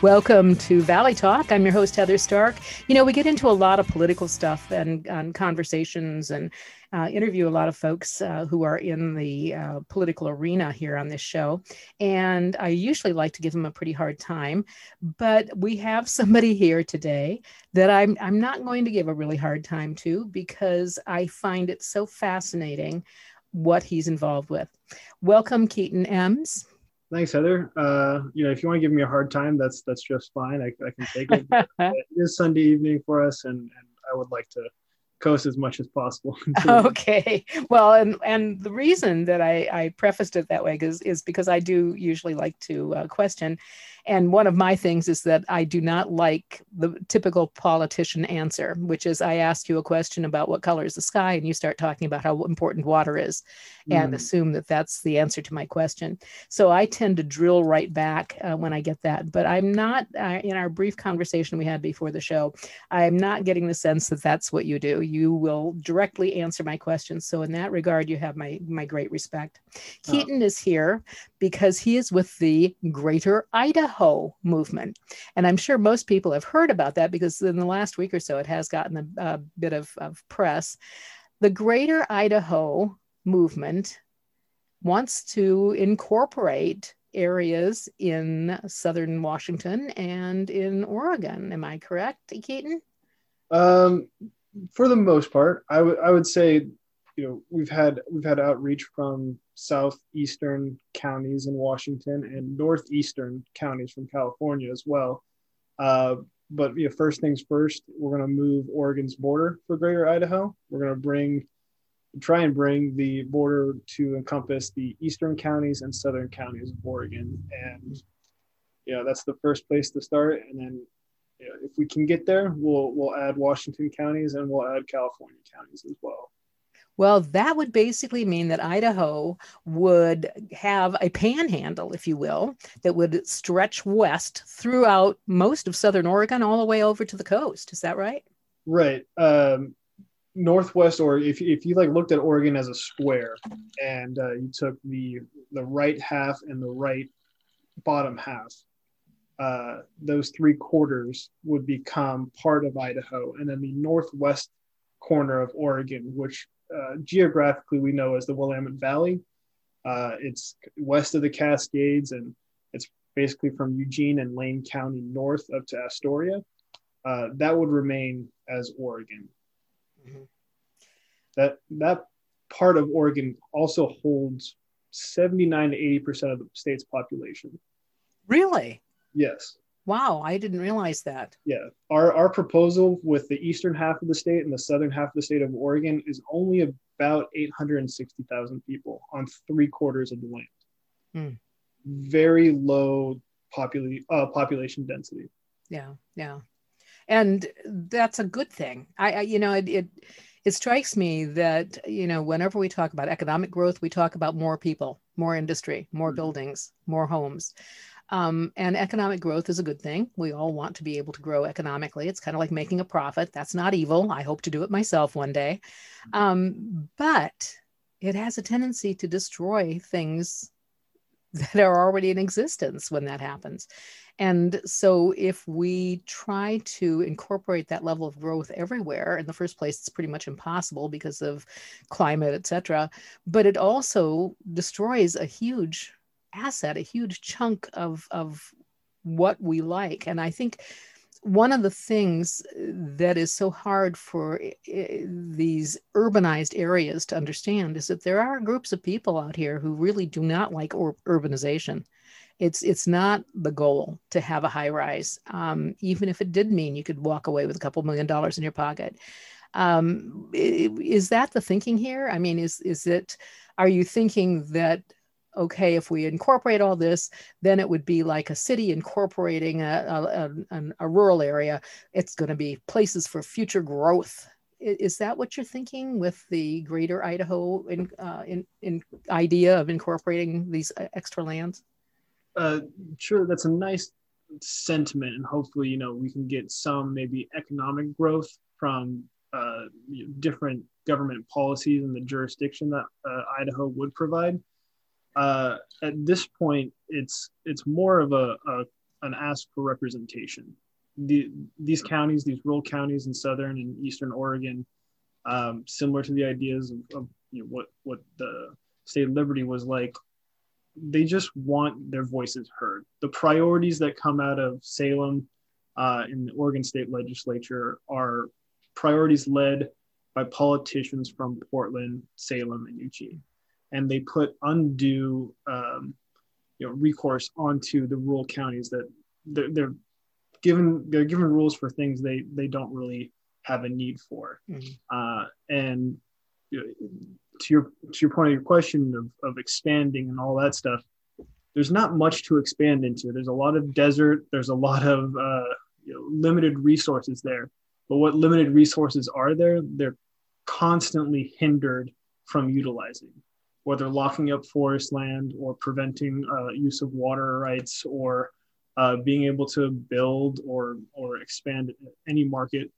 Welcome to Valley Talk. I'm your host, Heather Stark. You know, we get into a lot of political stuff and, and conversations and uh, interview a lot of folks uh, who are in the uh, political arena here on this show. And I usually like to give them a pretty hard time. But we have somebody here today that I'm, I'm not going to give a really hard time to because I find it so fascinating what he's involved with. Welcome, Keaton Ems. Thanks, Heather. Uh, you know, if you want to give me a hard time, that's that's just fine. I, I can take it. it is Sunday evening for us, and, and I would like to coast as much as possible. okay. Well, and and the reason that I, I prefaced it that way is is because I do usually like to uh, question and one of my things is that I do not like the typical politician answer, which is I ask you a question about what color is the sky, and you start talking about how important water is mm. and assume that that's the answer to my question. So I tend to drill right back uh, when I get that. But I'm not, uh, in our brief conversation we had before the show, I'm not getting the sense that that's what you do. You will directly answer my questions. So in that regard, you have my, my great respect. Oh. Keaton is here because he is with the Greater Idaho movement. And I'm sure most people have heard about that because in the last week or so it has gotten a, a bit of, of press. The Greater Idaho movement wants to incorporate areas in southern Washington and in Oregon. Am I correct, Keaton? Um, for the most part, I would I would say, you know, we've had we've had outreach from southeastern counties in Washington and northeastern counties from California as well. Uh, but you know, first things first, we're going to move Oregon's border for Greater Idaho. We're going to bring, try and bring the border to encompass the eastern counties and southern counties of Oregon, and know that's the first place to start. And then, you know, if we can get there, we'll we'll add Washington counties and we'll add California counties as well. Well, that would basically mean that Idaho would have a panhandle, if you will, that would stretch west throughout most of southern Oregon all the way over to the coast. Is that right? Right. Um, northwest or if, if you like looked at Oregon as a square and uh, you took the the right half and the right bottom half, uh, those three quarters would become part of Idaho, and then the northwest corner of Oregon, which uh, geographically we know as the Willamette Valley. Uh, it's west of the Cascades and it's basically from Eugene and Lane County north up to Astoria. Uh, that would remain as Oregon. Mm-hmm. That that part of Oregon also holds 79 to 80 percent of the state's population. Really? Yes. Wow, I didn't realize that. Yeah, our our proposal with the eastern half of the state and the southern half of the state of Oregon is only about eight hundred and sixty thousand people on three quarters of the land. Hmm. Very low popula- uh, population density. Yeah, yeah, and that's a good thing. I, I you know, it, it it strikes me that you know whenever we talk about economic growth, we talk about more people, more industry, more mm-hmm. buildings, more homes. Um, and economic growth is a good thing. We all want to be able to grow economically. It's kind of like making a profit. That's not evil. I hope to do it myself one day. Um, but it has a tendency to destroy things that are already in existence when that happens. And so, if we try to incorporate that level of growth everywhere, in the first place, it's pretty much impossible because of climate, et cetera. But it also destroys a huge asset, a huge chunk of, of what we like. And I think one of the things that is so hard for these urbanized areas to understand is that there are groups of people out here who really do not like ur- urbanization. It's it's not the goal to have a high rise, um, even if it did mean you could walk away with a couple million dollars in your pocket. Um, is that the thinking here? I mean, is is it? Are you thinking that okay, if we incorporate all this, then it would be like a city incorporating a, a, a, a rural area. It's going to be places for future growth. Is that what you're thinking with the greater Idaho in, uh, in, in idea of incorporating these uh, extra lands? Uh, sure, that's a nice sentiment, and hopefully, you know, we can get some maybe economic growth from uh, different government policies in the jurisdiction that uh, Idaho would provide uh, at this point, it's it's more of a, a an ask for representation. The, these counties, these rural counties in southern and eastern Oregon, um, similar to the ideas of, of you know, what what the state of Liberty was like, they just want their voices heard. The priorities that come out of Salem uh, in the Oregon State Legislature are priorities led by politicians from Portland, Salem, and Eugene, and they put undue um, you know recourse onto the rural counties that they're, they're given they're given rules for things they they don't really have a need for. Mm-hmm. uh, and you know, to your to your point of your question of, of expanding and all that stuff there's not much to expand into. There's a lot of desert. There's a lot of uh, you know, limited resources there. But what limited resources are there they're constantly hindered from utilizing whether locking up forest land or preventing uh, use of water rights or uh, being able to build or or expand any market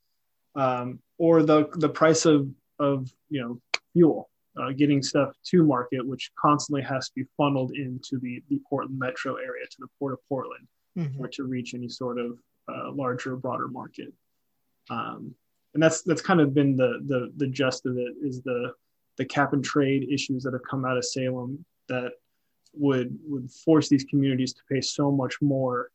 um, or the the price of of you know fuel uh, getting stuff to market which constantly has to be funneled into the the Portland metro area to the port of Portland mm-hmm. or to reach any sort of uh, larger broader market um, and that's that's kind of been the the the gist of it is the the cap and trade issues that have come out of Salem that would would force these communities to pay so much more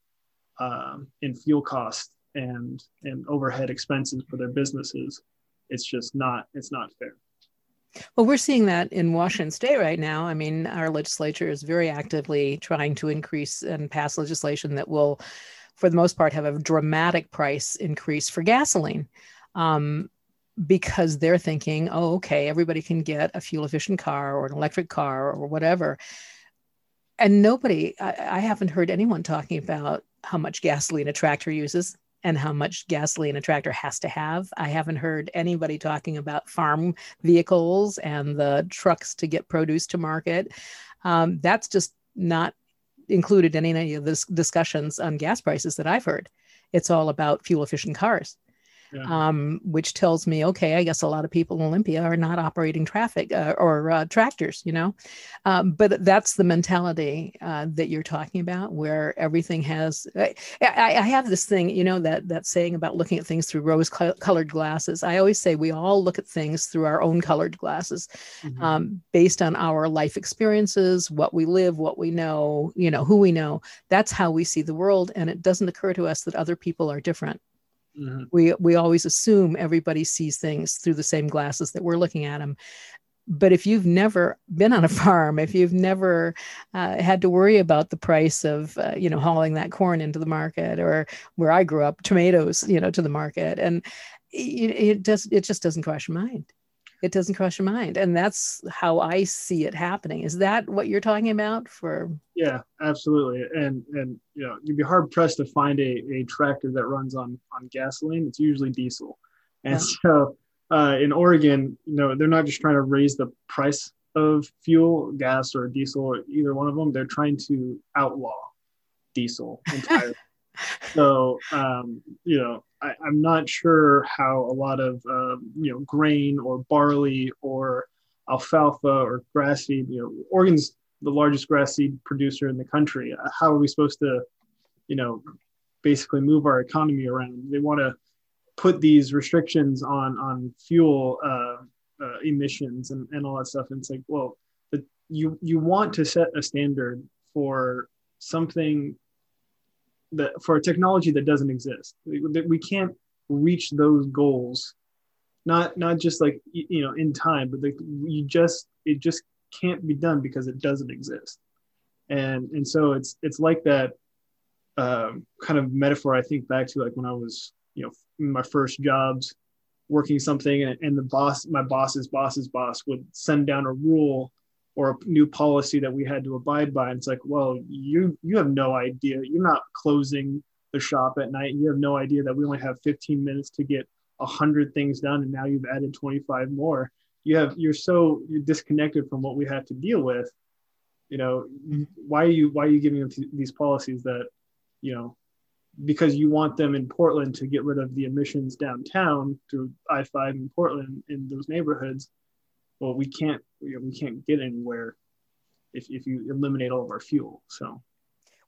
um, in fuel costs and and overhead expenses for their businesses. It's just not it's not fair. Well, we're seeing that in Washington State right now. I mean, our legislature is very actively trying to increase and pass legislation that will, for the most part, have a dramatic price increase for gasoline. Um, because they're thinking, oh, okay, everybody can get a fuel efficient car or an electric car or whatever. And nobody, I, I, haven't heard anyone talking about how much gasoline a tractor uses and how much gasoline a tractor has to have. I haven't heard anybody talking about farm vehicles and the trucks to get produce to market. Um, that's just not included in any of the discussions on gas prices that I've heard. It's all about fuel efficient cars yeah. um, which tells me, okay, I guess a lot of people in Olympia are not operating traffic uh, or uh, tractors, you know. Um, but that's the mentality uh, that you're talking about, where everything has. I, I, have this thing, you know, that that saying about looking at things through rose-colored glasses. I always say we all look at things through our own colored glasses, mm-hmm. um, based on our life experiences, what we live, what we know, you know, who we know. That's how we see the world, and it doesn't occur to us that other people are different. Mm-hmm. We we always assume everybody sees things through the same glasses that we're looking at them. But if you've never been on a farm, if you've never uh, had to worry about the price of uh, you know hauling that corn into the market, or where I grew up, tomatoes you know to the market, and it, it does it just doesn't cross your mind it doesn't cross your mind and that's how i see it happening. Is that what you're talking about for yeah absolutely and and you know you'd be hard pressed to find a, a tractor that runs on on gasoline. It's usually diesel. And yeah. so uh, in oregon you know they're not just trying to raise the price of fuel gas or diesel or either one of them. They're trying to outlaw diesel entirely so um, you know I, am not sure how a lot of um, you know grain or barley or alfalfa or grass seed you know oregon's the largest grass seed producer in the country. Uh, how are we supposed to you know basically move our economy around? They want to put these restrictions on on fuel uh, uh, emissions and, and all that stuff. And it's like well the, you you want to set a standard for something that for a technology that doesn't exist. That we can't reach those goals. Not not just like you know in time but like you just it just can't be done because it doesn't exist. And and so it's it's like that um, kind of metaphor i think back to like when i was you know my first jobs working something and, and the boss my boss's boss's boss would send down a rule or a new policy that we had to abide by. And it's like, well, you you have no idea. You're not closing the shop at night. You have no idea that we only have 15 minutes to get a hundred things done, and now you've added 25 more. You have you're so you're disconnected from what we have to deal with. You know, why are you why are you giving them these policies that, you know, because you want them in Portland to get rid of the emissions downtown through I-5 in Portland in those neighborhoods well, we can't you know, we can't get anywhere if, if you eliminate all of our fuel. So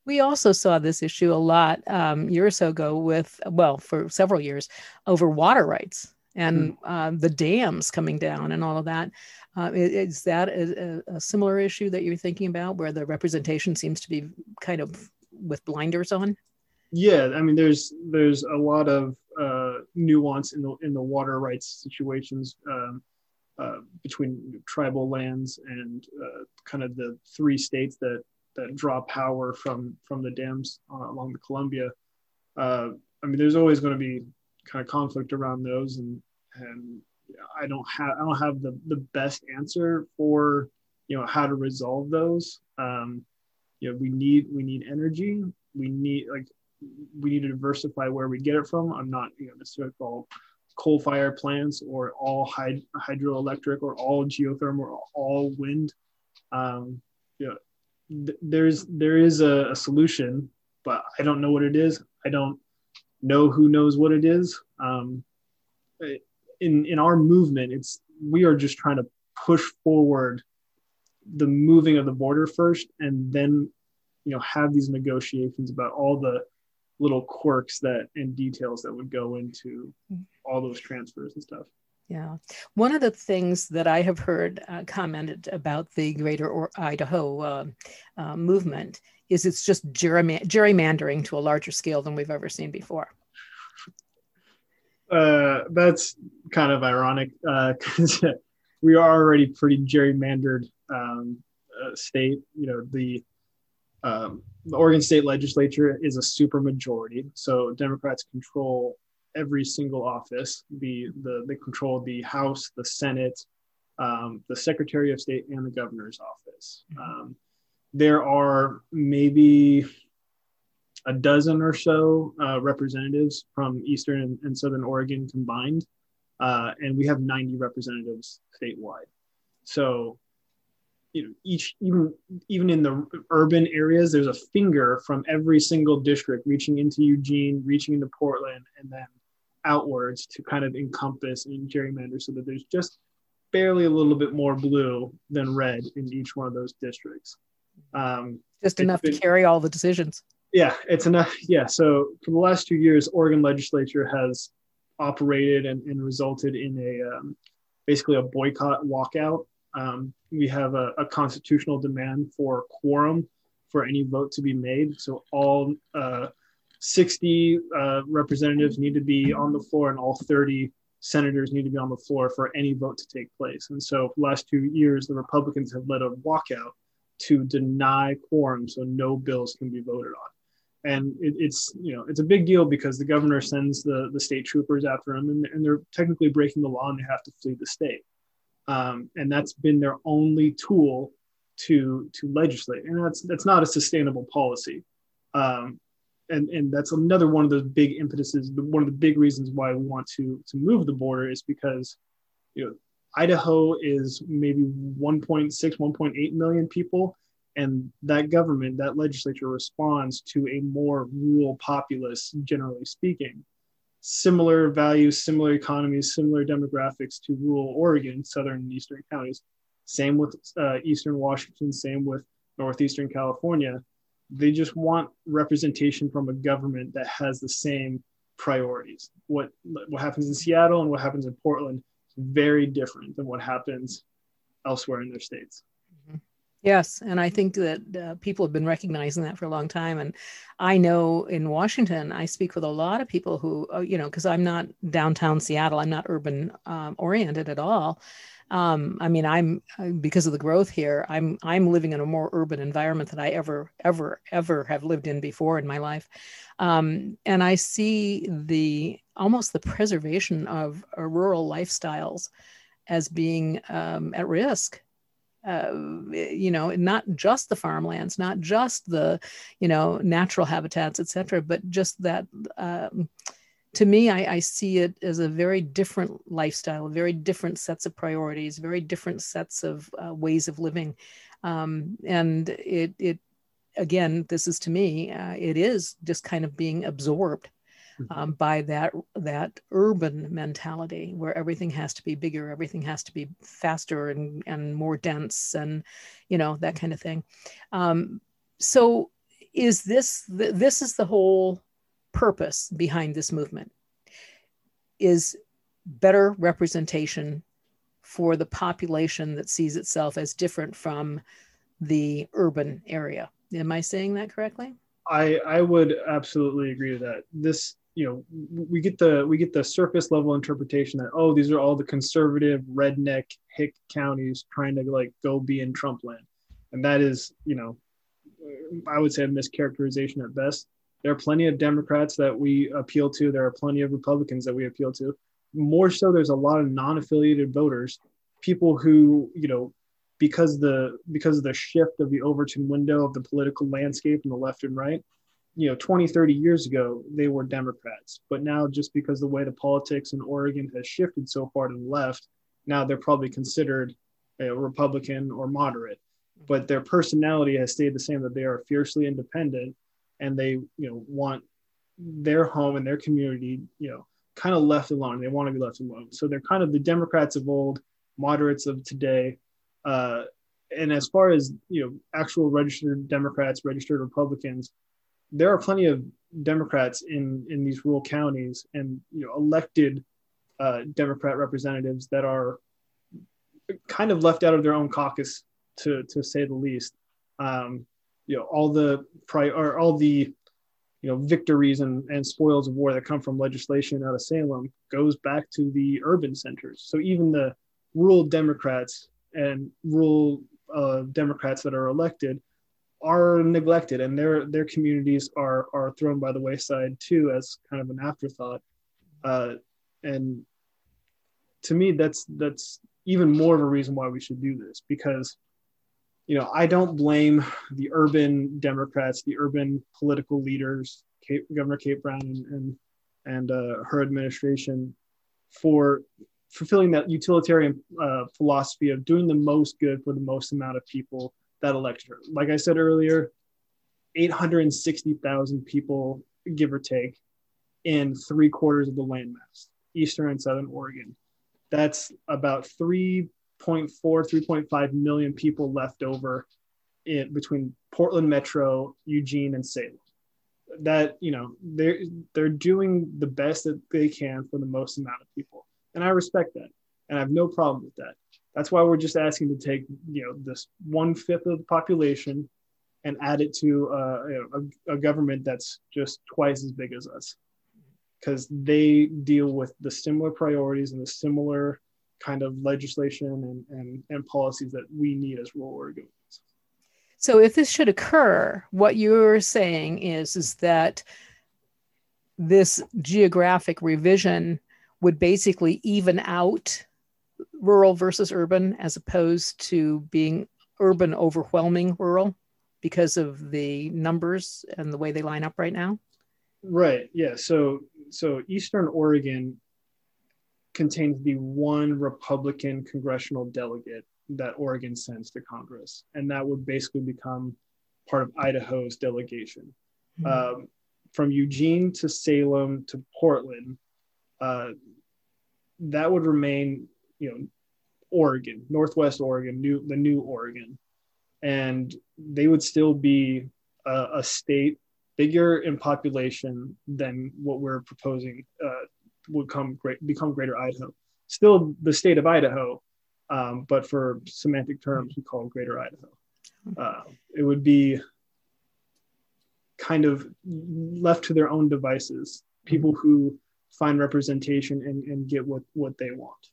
We also saw this issue a lot um, year or so ago with, well, for several years, over water rights and mm. uh, the dams coming down and all of that. Uh, is that a, a, similar issue that you're thinking about where the representation seems to be kind of with blinders on? Yeah, I mean, there's there's a lot of uh, nuance in the in the water rights situations um, uh, between tribal lands and uh, kind of the three states that that draw power from from the dams uh, along the Columbia. Uh, I mean, there's always going to be kind of conflict around those, and and I don't have I don't have the the best answer for you know how to resolve those. Um, you know, we need we need energy. We need like we need to diversify where we get it from. I'm not you know necessarily all coal fire plants or all hyd- hydroelectric or all geothermal or all wind. Um, you know, th- there's there is a, a solution, but I don't know what it is. I don't know who knows what it is. Um, in in our movement, it's we are just trying to push forward the moving of the border first, and then you know have these negotiations about all the little quirks that and details that would go into all those transfers and stuff. Yeah. One of the things that I have heard uh, commented about the Greater or Idaho uh, uh, movement is it's just gerrymandering to a larger scale than we've ever seen before. Uh, that's kind of ironic because uh, we are already pretty gerrymandered um, uh, state. You know, the um, the Oregon State Legislature is a super majority, so Democrats control every single office. The the they control the House, the Senate, um, the Secretary of State, and the governor's office. Mm-hmm. Um, there are maybe a dozen or so uh, representatives from Eastern and, and Southern Oregon combined, uh, and we have 90 representatives statewide. So, you know, each even even in the urban areas, there's a finger from every single district reaching into Eugene, reaching into Portland, and then outwards to kind of encompass and gerrymander so that there's just barely a little bit more blue than red in each one of those districts. Um, just enough been, to carry all the decisions yeah, it's enough. Yeah. So for the last two years, Oregon legislature has operated and, and resulted in a um, basically a boycott walkout. Um, we have a, a, constitutional demand for quorum for any vote to be made. So all uh, 60 uh, representatives need to be on the floor, and all 30 senators need to be on the floor for any vote to take place. And so, last two years, the Republicans have led a walkout to deny quorum, so no bills can be voted on and it, it's you know it's a big deal because the governor sends the the state troopers after them and, and they're technically breaking the law and they have to flee the state um, and that's been their only tool to to legislate. And that's that's not a sustainable policy. Um, and and that's another one of those big impetuses one of the big reasons why we want to to move the border is because you know idaho is maybe 1.6 1.8 million people. And that government, that legislature responds to a more rural populace, generally speaking. Similar values, similar economies, similar demographics to rural Oregon, southern and eastern counties. Same with uh, eastern Washington, same with northeastern California. They just want representation from a government that has the same priorities. What what happens in Seattle and what happens in Portland is very different than what happens elsewhere in their states. Yes, and I think that uh, people have been recognizing that for a long time. And I know in Washington, I speak with a lot of people who, uh, you know, because I'm not downtown Seattle, I'm not urban um, oriented at all. Um, I mean, I'm uh, because of the growth here. I'm I'm living in a more urban environment than I ever ever ever have lived in before in my life, um, and I see the almost the preservation of uh, rural lifestyles as being um, at risk uh, you know, not just the farmlands, not just the, you know, natural habitats, et cetera, but just that. Um, to me, I, I, see it as a very different lifestyle, very different sets of priorities, very different sets of uh, ways of living, um, and it, it, again, this is to me, uh, it is just kind of being absorbed. Um, by that that urban mentality where everything has to be bigger, everything has to be faster and, and more dense, and you know that kind of thing. Um, so is this this is the whole purpose behind this movement is better representation for the population that sees itself as different from the urban area. Am i saying that correctly? I i would absolutely agree with that. This you know we get the we get the surface level interpretation that oh these are all the conservative redneck hick counties trying to like go be in trump land. And that is you know i would say a mischaracterization at best. There are plenty of democrats that we appeal to. There are plenty of republicans that we appeal to. More so there's a lot of non-affiliated voters people who you know because the because of the shift of the overton window of the political landscape in the left and right you know 20 30 years ago they were democrats. But now just because the way the politics in oregon has shifted so far to the left now they're probably considered a republican or moderate. But their personality has stayed the same that they are fiercely independent and they you know want their home and their community you know kind of left alone. They want to be left alone. So they're kind of the democrats of old moderates of today. Uh, and as far as you know actual registered democrats registered republicans there are plenty of Democrats in in these rural counties and you know elected uh, Democrat representatives that are kind of left out of their own caucus to to say the least. Um, you know all the pri- or all the you know victories and, and spoils of war that come from legislation out of Salem goes back to the urban centers. So even the rural Democrats and rural uh, Democrats that are elected are neglected and their their communities are are thrown by the wayside too as kind of an afterthought. Uh, and to me that's that's even more of a reason why we should do this because you know i don't blame the urban democrats the urban political leaders kate, governor kate brown and and, and uh, her administration for fulfilling that utilitarian uh, philosophy of doing the most good for the most amount of people that elected her. Like I said earlier, 860,000 people, give or take, in three quarters of the landmass, eastern and southern Oregon. That's about 3.4, 3.5 million people left over in between Portland Metro, Eugene, and Salem. That you know they're they're doing the best that they can for the most amount of people, and I respect that, and I have no problem with that. That's why we're just asking to take you know this one fifth of the population and add it to uh, a, a government that's just twice as big as us, because they deal with the similar priorities and the similar kind of legislation and, and, and policies that we need as rural Oregonians. So if this should occur, what you're saying is is that this geographic revision would basically even out rural versus urban as opposed to being urban overwhelming rural because of the numbers and the way they line up right now? Right. Yeah. So so Eastern Oregon contains the one Republican congressional delegate that Oregon sends to Congress, and that would basically become part of Idaho's delegation. Mm-hmm. Um, from Eugene to Salem to Portland, uh, that would remain you know Oregon, Northwest Oregon, new the new Oregon, and they would still be a, a state bigger in population than what we're proposing uh, would come great become Greater Idaho. Still the state of Idaho, um, but for semantic terms, we call Greater Idaho. Uh, it would be kind of left to their own devices. People who find representation and, and get what what they want.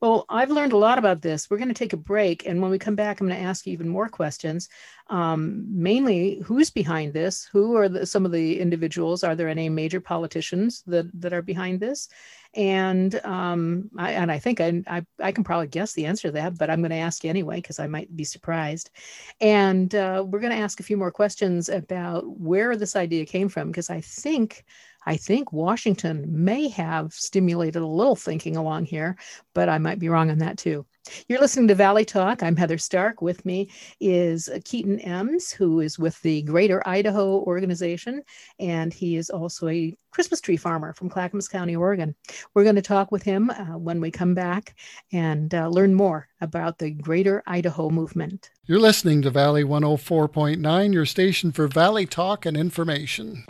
Well, I've learned a lot about this. We're going to take a break. And when we come back, I'm going to ask you even more questions. Um, mainly, who's behind this? Who are the, some of the individuals? Are there any major politicians that, that are behind this? And um, I, and I think I, I, I, can probably guess the answer to that, but I'm going to ask you anyway because I might be surprised. And uh, we're going to ask a few more questions about where this idea came from because I think I think Washington may have stimulated a little thinking along here, but I might be wrong on that too. You're listening to Valley Talk. I'm Heather Stark. With me is Keaton Ems, who is with the Greater Idaho organization, and he is also a Christmas tree farmer from Clackamas County, Oregon. We're going to talk with him uh, when we come back and uh, learn more about the Greater Idaho movement. You're listening to Valley 104.9, your station for Valley Talk and information.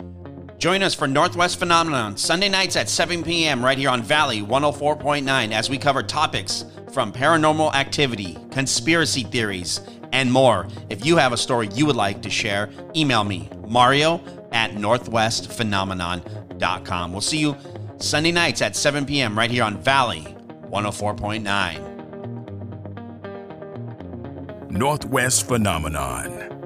Join us for Northwest Phenomenon Sunday nights at 7 p.m. right here on Valley 104.9 as we cover topics from paranormal activity, conspiracy theories, and more. If you have a story you would like to share, email me, Mario at northwestphenomenon.com. We'll see you Sunday nights at 7 p.m. right here on Valley 104.9. Northwest Phenomenon.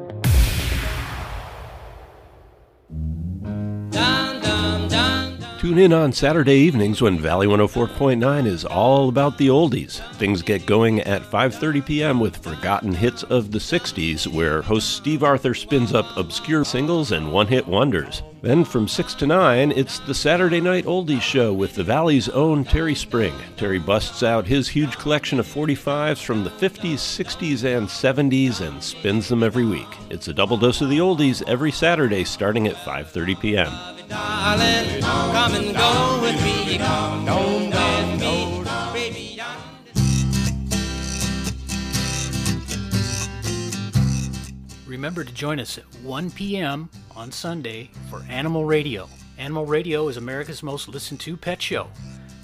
Tune in on Saturday evenings when Valley 104.9 is all about the oldies. Things get going at 5:30 p.m. with Forgotten Hits of the 60s, where host Steve Arthur spins up obscure singles and one-hit wonders. Then from 6 to 9, it's the Saturday Night Oldies Show with the Valley's own Terry Spring. Terry busts out his huge collection of 45s from the 50s, 60s, and 70s and spins them every week. It's a double dose of the oldies every Saturday starting at 5:30 p.m. Darling, come and go with me, me, baby. Remember to join us at 1 p.m. on Sunday for Animal Radio. Animal Radio is America's most listened to pet show.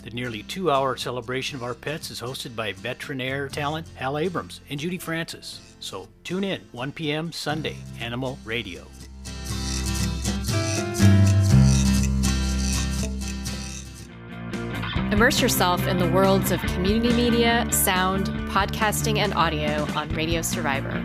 The nearly two hour celebration of our pets is hosted by veterinary talent Hal Abrams and Judy Francis. So tune in 1 p.m. Sunday, Animal Radio. Immerse yourself in the worlds of community media, sound, podcasting, and audio on Radio Survivor.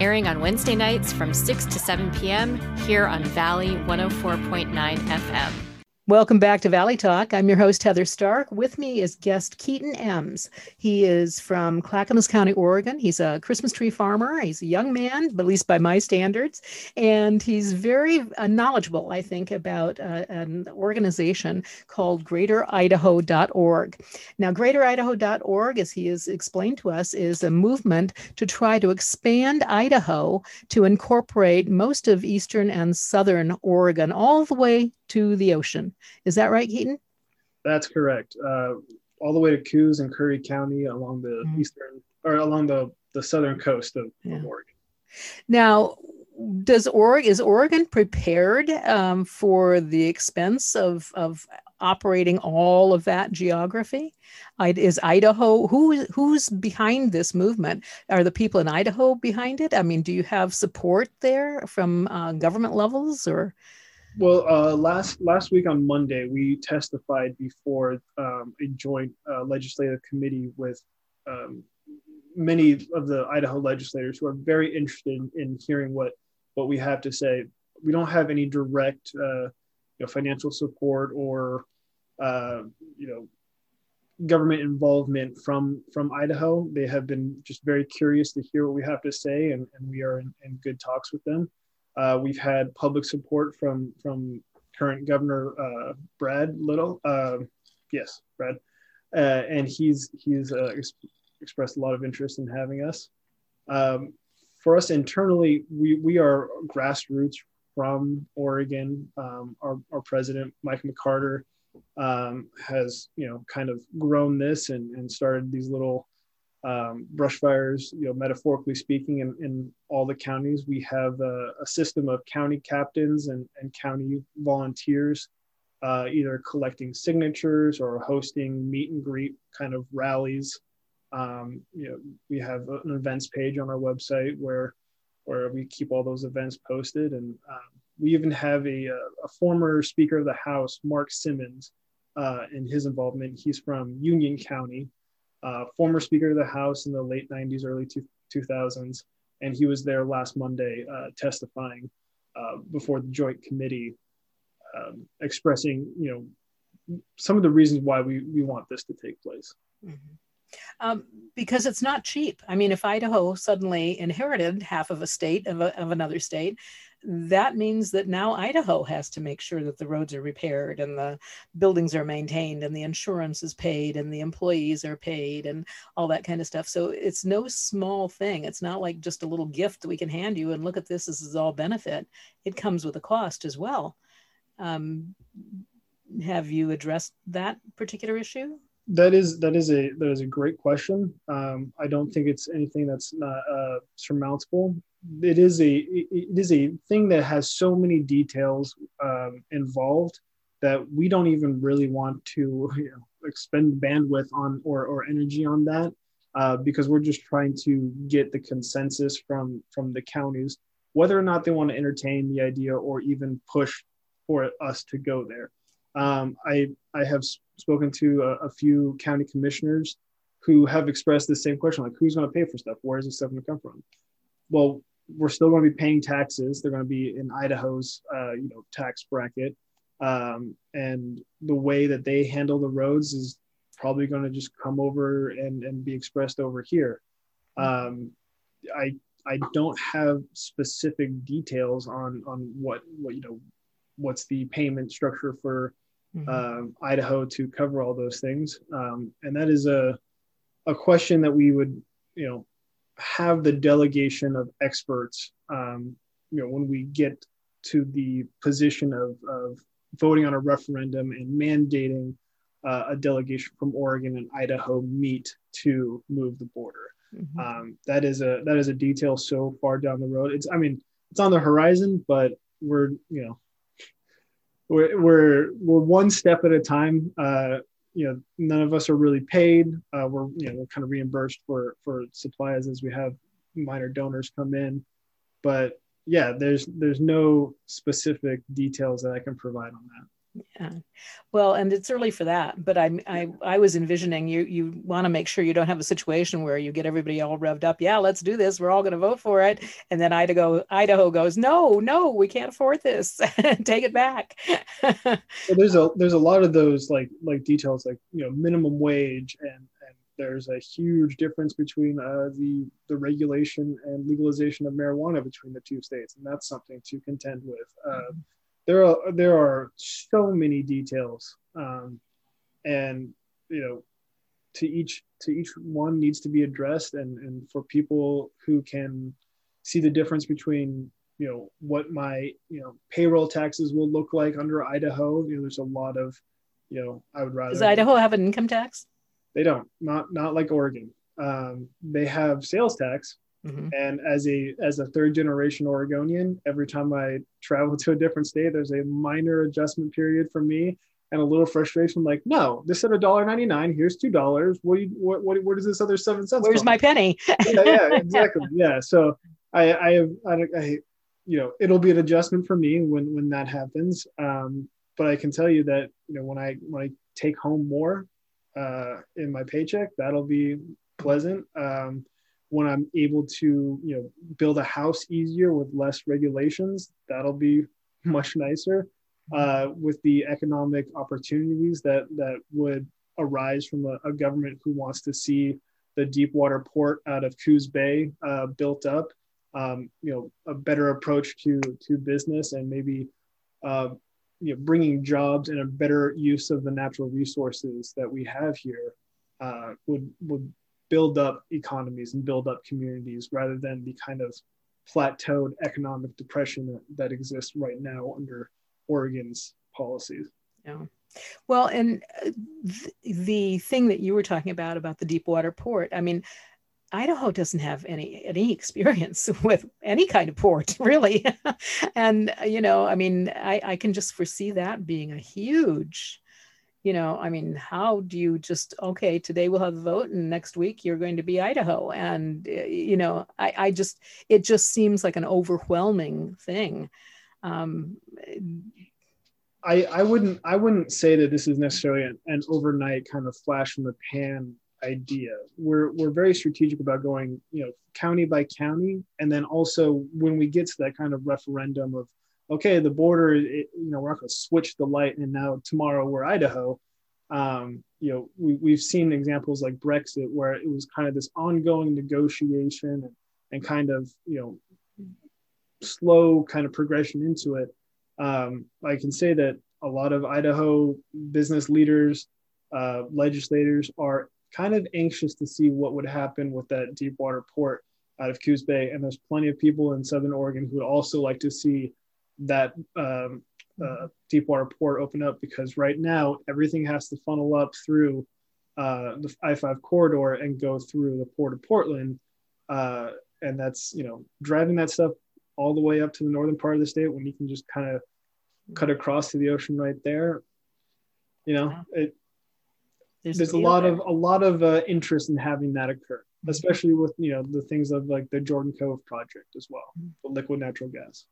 Airing on Wednesday nights from 6 to 7 p.m. here on Valley 104.9 FM. Welcome back to Valley Talk. I'm your host, Heather Stark. With me is guest Keaton Ems. He is from Clackamas County, Oregon. He's a Christmas tree farmer. He's a young man, at least by my standards. And he's very uh, knowledgeable, I think, about uh, an organization called greateridaho.org. Now, greateridaho.org, as he has explained to us, is a movement to try to expand Idaho to incorporate most of eastern and southern Oregon, all the way to the ocean. Is that right, Keaton? That's correct. Uh, all the way to Coos and Curry County along the mm-hmm. eastern or along the, the southern coast of, yeah. of Oregon. Now, does Oregon is Oregon prepared um, for the expense of of operating all of that geography? Is Idaho who who's behind this movement? Are the people in Idaho behind it? I mean, do you have support there from uh, government levels or? Well, uh, last last week on Monday, we testified before um, a joint uh, legislative committee with um, many of the Idaho legislators who are very interested in, in, hearing what what we have to say. We don't have any direct, uh, you know, financial support or uh, you know government involvement from from Idaho. They have been just very curious to hear what we have to say, and, and we are in, in good talks with them. Uh, we've had public support from from current Governor uh, Brad Little. Uh, yes, Brad, uh, and he's he's uh, ex- expressed a lot of interest in having us. Um, for us internally, we we are grassroots from Oregon. Um, our our president Mike McCarter um, has you know kind of grown this and, and started these little um, brush fires, you know, metaphorically speaking, in, in all the counties, we have a, a system of county captains and, and county volunteers, uh, either collecting signatures or hosting meet and greet kind of rallies. Um, you know, we have an events page on our website where where we keep all those events posted, and um, we even have a, a former Speaker of the House, Mark Simmons, uh, in his involvement. He's from Union County, uh, former Speaker of the House in the late 90s, early two, 2000s. And he was there last Monday uh, testifying uh, before the Joint Committee, um, expressing, you know, some of the reasons why we, we want this to take place. Mm-hmm. Um, because it's not cheap. I mean, if Idaho suddenly inherited half of a state of, a, of another state, that means that now Idaho has to make sure that the roads are repaired and the buildings are maintained and the insurance is paid and the employees are paid and all that kind of stuff. So it's no small thing. It's not like just a little gift that we can hand you and look at this. This is all benefit. It comes with a cost as well. Um, have you addressed that particular issue? That is that is a that is a great question. Um, I don't think it's anything that's not uh, surmountable. It is a it is a thing that has so many details um, involved that we don't even really want to you know, expend bandwidth on or, or energy on that uh, because we're just trying to get the consensus from from the counties whether or not they want to entertain the idea or even push for us to go there. Um, I I have spoken to a, a, few county commissioners who have expressed the same question, like who's going to pay for stuff? Where is this stuff going to come from? Well, we're still going to be paying taxes. They're going to be in Idaho's uh, you know tax bracket, um, and the way that they handle the roads is probably going to just come over and, and be expressed over here. Um, I I don't have specific details on on what what you know what's the payment structure for mm-hmm. Um, Idaho to cover all those things, um, and that is a a question that we would you know have the delegation of experts um, you know when we get to the position of, of voting on a referendum and mandating uh, a delegation from Oregon and Idaho meet to move the border. Mm-hmm. Um, that is a that is a detail so far down the road. It's I mean it's on the horizon, but we're you know we're we're, we're one step at a time. Uh, you know, none of us are really paid. Uh, we're you know we're kind of reimbursed for for supplies as we have minor donors come in, but yeah, there's there's no specific details that I can provide on that. Yeah. Well, and it's early for that, but I I I was envisioning you you want to make sure you don't have a situation where you get everybody all revved up. Yeah, let's do this. We're all going to vote for it, and then Idaho Idaho goes, no, no, we can't afford this. Take it back. well, there's a there's a lot of those like like details like you know minimum wage and and there's a huge difference between uh, the the regulation and legalization of marijuana between the two states, and that's something to contend with. Uh, mm-hmm there are there are so many details um, and you know to each to each one needs to be addressed and and for people who can see the difference between you know what my you know payroll taxes will look like under idaho. You know there's a lot of you know i would rather does idaho have an income tax? They don't. Not not like oregon. Um, they have sales tax Mm-hmm. And as a as a third generation Oregonian, every time I travel to a different state, there's a minor adjustment period for me and a little frustration. Like, no, this said a dollar ninety nine. Here's two dollars. What, what what where does this other seven cents? Where's my penny? yeah, yeah, exactly. Yeah. So I I have I, I, you know it'll be an adjustment for me when when that happens. Um, but I can tell you that you know when I when I take home more uh, in my paycheck, that'll be pleasant. Um, when I'm able to, you know, build a house easier with less regulations, that'll be much nicer. Uh, with the economic opportunities that that would arise from a, a, government who wants to see the deep water port out of Coos Bay uh, built up, um, you know, a better approach to to business and maybe uh, you know bringing jobs and a better use of the natural resources that we have here uh, would would build up economies and build up communities rather than the kind of plateaued economic depression that, that exists right now under Oregon's policies. Yeah. Well, and uh, th- the thing that you were talking about about the deep water port, I mean, Idaho doesn't have any any experience with any kind of port, really. and you know, I mean, I, I can just foresee that being a huge you know i mean how do you just okay today we'll have a vote and next week you're going to be idaho. And eh, you know i, I just it just seems like an overwhelming thing. Um, I, I wouldn't I wouldn't say that this is necessarily an, an overnight kind of flash in the pan idea. We're we're very strategic about going, you know, county by county, and then also when we get to that kind of referendum of okay, the border, it, you know, we're not going to switch the light and now tomorrow we're Idaho. Um, you know, we, we've seen examples like Brexit where it was kind of this ongoing negotiation and, and kind of, you know, slow kind of progression into it. Um, I can say that a lot of Idaho business leaders, uh, legislators are kind of anxious to see what would happen with that deep water port out of Coos Bay. And there's plenty of people in Southern Oregon who would also like to see that um, uh, deep water port open up because right now everything has to funnel up through uh, the I-5 corridor and go through the port of Portland. Uh, and that's, you know, driving that stuff all the way up to the northern part of the state when you can just kind of cut across to the ocean right there. You know, it, there's, there's a lot there. of a lot of uh, interest in having that occur, mm-hmm. especially with you know the things of like the Jordan Cove project as well, mm-hmm. the liquid natural gas.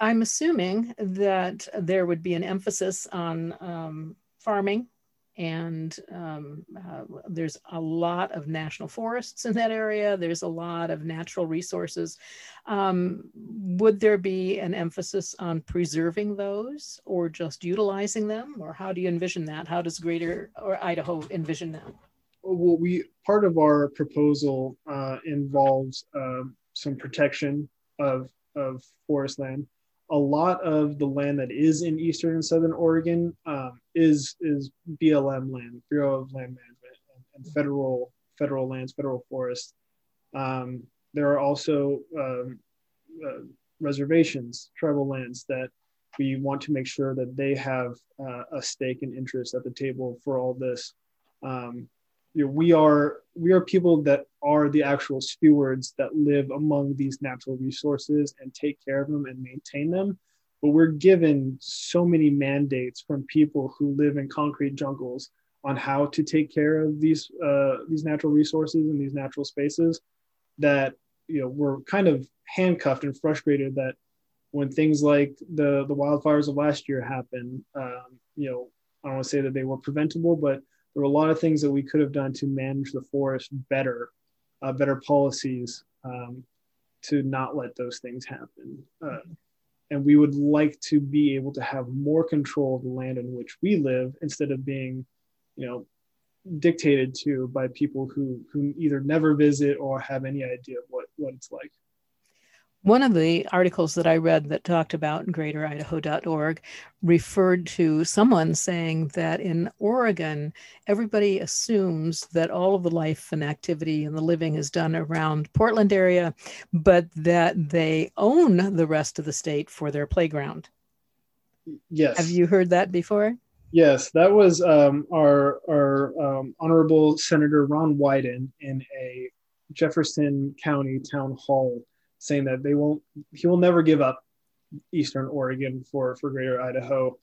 I'm assuming that there would be an emphasis on um, farming and um, uh, there's a lot of national forests in that area. There's a lot of natural resources. Um, would there be an emphasis on preserving those or just utilizing them? Or how do you envision that? How does Greater or Idaho envision that? Well, we part of our proposal uh, involves uh, some protection of, of forest land a lot of the land that is in eastern and southern Oregon um, is is BLM land, Bureau of Land Management, and, and federal federal lands, federal forests. Um, there are also um, uh, reservations, tribal lands that we want to make sure that they have uh, a stake and interest at the table for all this. You know, we are we are people that are the actual stewards that live among these natural resources and take care of them and maintain them. But we're given so many mandates from people who live in concrete jungles on how to take care of these uh, these natural resources and these natural spaces that you know we're kind of handcuffed and frustrated that when things like the the wildfires of last year happened um, you know i don't want to say that they were preventable but there were a lot of things that we could have done to manage the forest better, uh, better policies um, to not let those things happen. Uh, and we would like to be able to have more control of the land in which we live instead of being, you know, dictated to by people who who either never visit or have any idea of what what it's like. One of the articles that I read that talked about greateridaho.org referred to someone saying that in Oregon, everybody assumes that all of the life and activity and the living is done around Portland area, but that they own the rest of the state for their playground. Yes. Have you heard that before? Yes, that was um, our our um, honorable Senator Ron Wyden in a Jefferson County town hall saying that they won't he will never give up eastern oregon for for greater idaho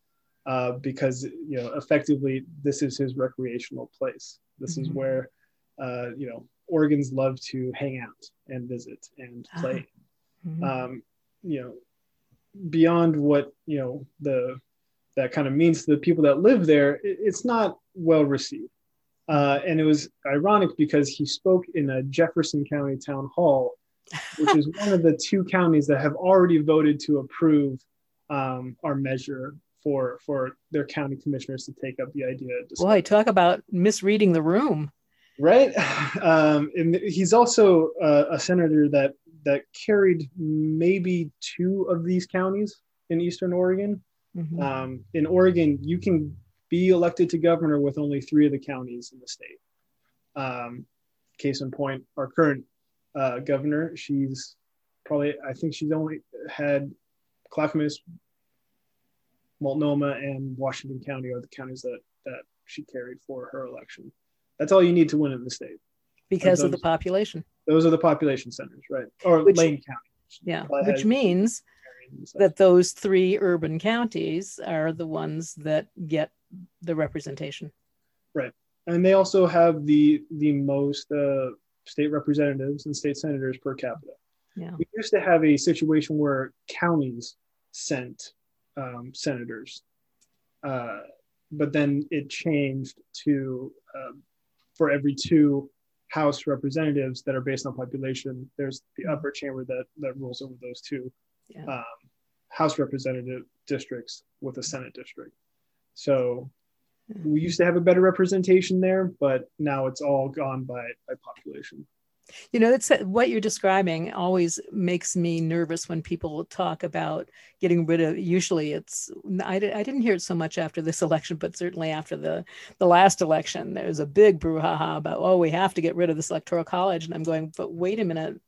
uh, because you know effectively this is his recreational place this mm-hmm. is where uh, you know oregons love to hang out and visit and ah. play mm-hmm. um, you know beyond what you know the that kind of means to the people that live there it, it's not well received uh, and it was ironic because he spoke in a jefferson county town hall which is one of the two counties that have already voted to approve um, our measure for for their county commissioners to take up the idea. Boy, talk about misreading the room. Right, um, and he's also uh, a senator that that carried maybe two of these counties in Eastern Oregon. Mm-hmm. Um, in Oregon, you can be elected to governor with only three of the counties in the state. Um, case in point, our current uh, governor. She's probably, I think she's only had Clackamas, Multnomah, and Washington County are the counties that that she carried for her election. That's all you need to win in the state. Because those, of the population. Those are the population centers, right? Or which, Lane County. Yeah, which means that those three urban counties are the ones that get the representation. Right, and they also have the the most uh, state representatives and state senators per capita. Yeah. We used to have a situation where counties sent um, senators, uh, but then it changed to uh, for every two House representatives that are based on population, there's the mm-hmm. upper chamber that that rules over those two yeah. um, House representative districts with a Senate district. So we used to have a better representation there, but now it's all gone by by population. You know, it's what you're describing always makes me nervous when people talk about getting rid of. Usually, it's I, I didn't hear it so much after this election, but certainly after the the last election, there was a big brouhaha about oh, we have to get rid of this electoral college, and I'm going, but wait a minute,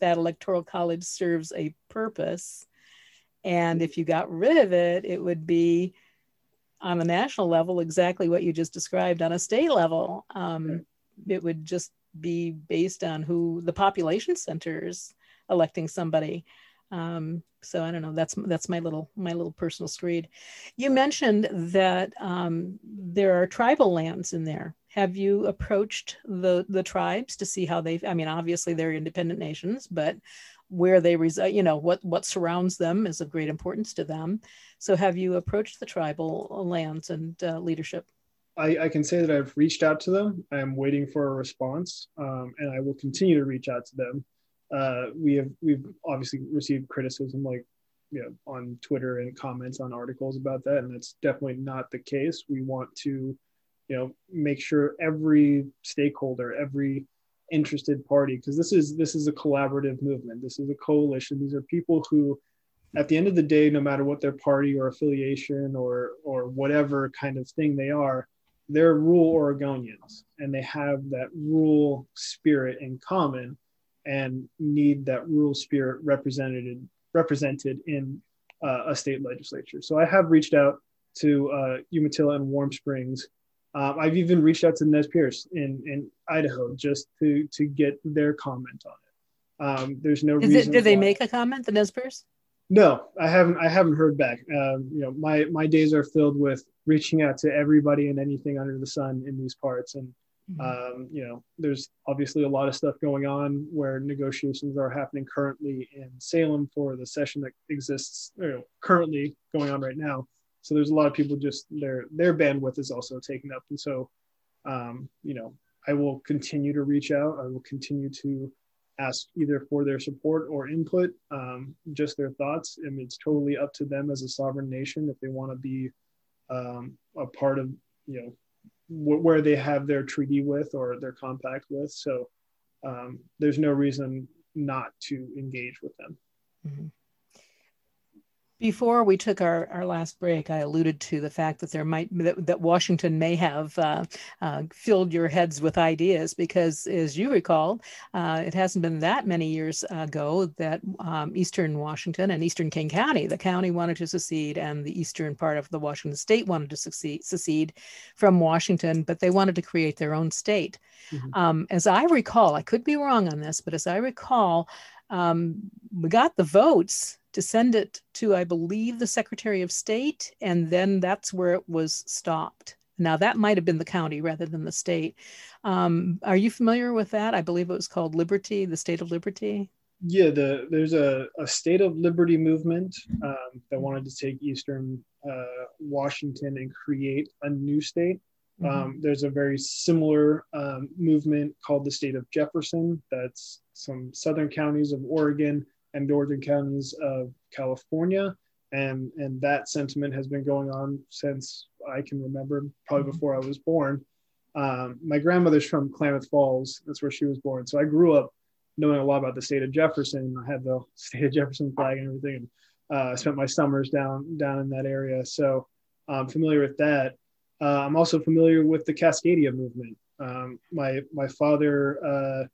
that electoral college serves a purpose, and if you got rid of it, it would be on the national level exactly what you just described on a state level. Um, it would just be based on who the population centers electing somebody. Um, so I don't know. That's that's my little my little personal screed. You mentioned that um, there are tribal lands in there. Have you approached the the tribes to see how they? I mean, obviously they're independent nations, but where they reside, you know, what what surrounds them is of great importance to them. So, have you approached the tribal lands and uh, leadership? I, I, can say that I've reached out to them. I am waiting for a response, um, and I will continue to reach out to them. Uh, we have we've obviously received criticism, like you know, on Twitter and comments on articles about that, and that's definitely not the case. We want to, you know, make sure every stakeholder, every interested party, because this is this is a collaborative movement. This is a coalition. These are people who at the end of the day, no matter what their party or affiliation or or whatever kind of thing they are, they're rural Oregonians and they have that rural spirit in common and need that rural spirit represented represented in uh, a state legislature. So I have reached out to uh, Umatilla and Warm Springs. Um, I've even reached out to Nez Perce in, in Idaho just to to get their comment on it. Um, there's no Is reason. It, did they make a comment, the Nez Perce? No, I haven't. I haven't heard back. Um, you know, my my days are filled with reaching out to everybody and anything under the sun in these parts, and mm-hmm. um, you know, there's obviously a lot of stuff going on where negotiations are happening currently in Salem for the session that exists you know, currently going on right now. So there's a lot of people just their their bandwidth is also taken up, and so um, you know, I will continue to reach out. I will continue to ask either for their support or input, um, just their thoughts. and it's totally up to them as a sovereign nation if they want to be um, a part of, you know, wh- where they have their treaty with or their compact with. So um, there's no reason not to engage with them. Mm-hmm. Before we took our, our last break, I alluded to the fact that there might that, that Washington may have uh, uh, filled your heads with ideas because, as you recall, uh, it hasn't been that many years ago that um, Eastern Washington and Eastern King County, the county wanted to secede, and the eastern part of the Washington state wanted to succeed, secede from Washington, but they wanted to create their own state. Mm-hmm. Um, as I recall, I could be wrong on this, but as I recall, um, we got the votes to send it to, I believe, the Secretary of State, and then that's where it was stopped. Now, that might have been the county rather than the state. Um, are you familiar with that? I believe it was called Liberty, the State of Liberty. Yeah, the, there's a, a State of Liberty movement um, that wanted to take Eastern uh, Washington and create a new state. Mm-hmm. Um, there's a very similar um, movement called the State of Jefferson. That's some southern counties of Oregon and northern counties of California. And, and that sentiment has been going on since I can remember, probably mm-hmm. before I was born. Um, my grandmother's from Klamath Falls. That's where she was born. So I grew up knowing a lot about the state of Jefferson. I had the state of Jefferson flag and everything. And uh, I spent my summers down down in that area. So I'm familiar with that. Uh, I'm also familiar with the Cascadia movement. Um, my my father uh,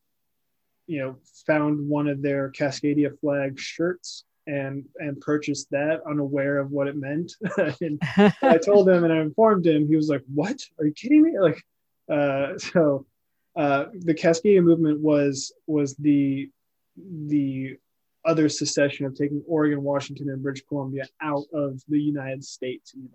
you know, found one of their Cascadia flag shirts and and purchased that unaware of what it meant. and I told him and I informed him, he was like, "What? Are you kidding me?" Like, uh, so uh, the Cascadia movement was was the the other secession of taking Oregon, Washington, and British Columbia out of the United States, even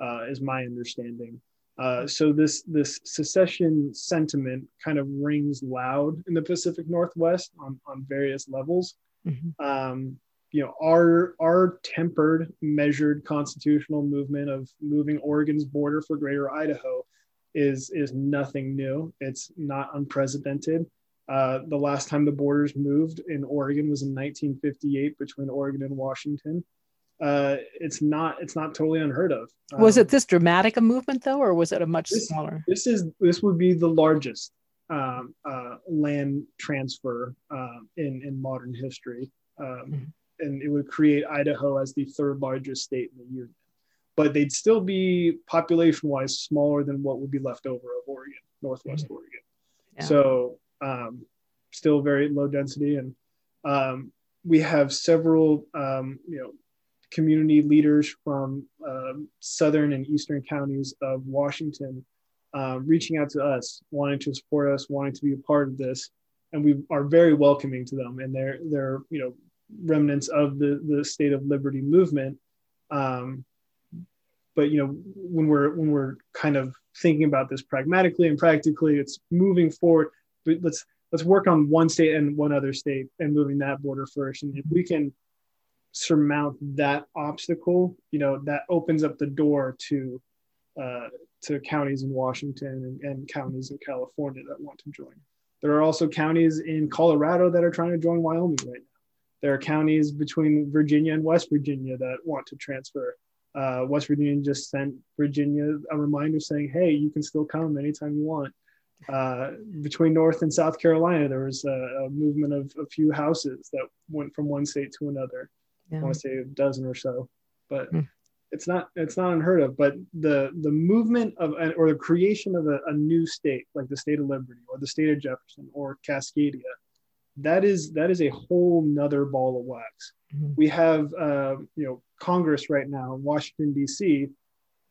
uh, is my understanding. Uh, so this this secession sentiment kind of rings loud in the Pacific Northwest on, on various levels. Mm-hmm. Um, you know, our our tempered, measured constitutional movement of moving Oregon's border for Greater Idaho is is nothing new. It's not unprecedented. Uh, the last time the borders moved in Oregon was in 1958 between Oregon and Washington uh, it's not it's not totally unheard of. Was um, it this dramatic a movement though, or was it a much this, smaller? This is this would be the largest um, uh, land transfer um, in in modern history, um, mm-hmm. and it would create Idaho as the third largest state in the union. But they'd still be population wise smaller than what would be left over of Oregon, Northwest mm-hmm. Oregon. Yeah. So um, still very low density, and um, we have several um, you know community leaders from um, southern and eastern counties of Washington uh, reaching out to us, wanting to support us, wanting to be a part of this, and we are very welcoming to them. And they're they're you know remnants of the the state of liberty movement. Um, but you know when we're when we're kind of thinking about this pragmatically and practically, it's moving forward. But let's let's work on one state and one other state and moving that border first. And if we can surmount that obstacle, you know, that opens up the door to uh, to counties in Washington and, and counties in California that want to join. There are also counties in Colorado that are trying to join Wyoming right now. There are counties between Virginia and West Virginia that want to transfer. Uh, West Virginia just sent Virginia a reminder saying, "Hey, you can still come anytime you want." Uh, between North and South Carolina, there was a, a, movement of a few houses that went from one state to another. Yeah. I want to say a dozen or so, but mm it's not it's not unheard of but the the movement of or the creation of a, a, new state like the state of liberty or the state of jefferson or cascadia that is that is a whole nother ball of wax mm-hmm. we have uh, you know congress right now washington d.c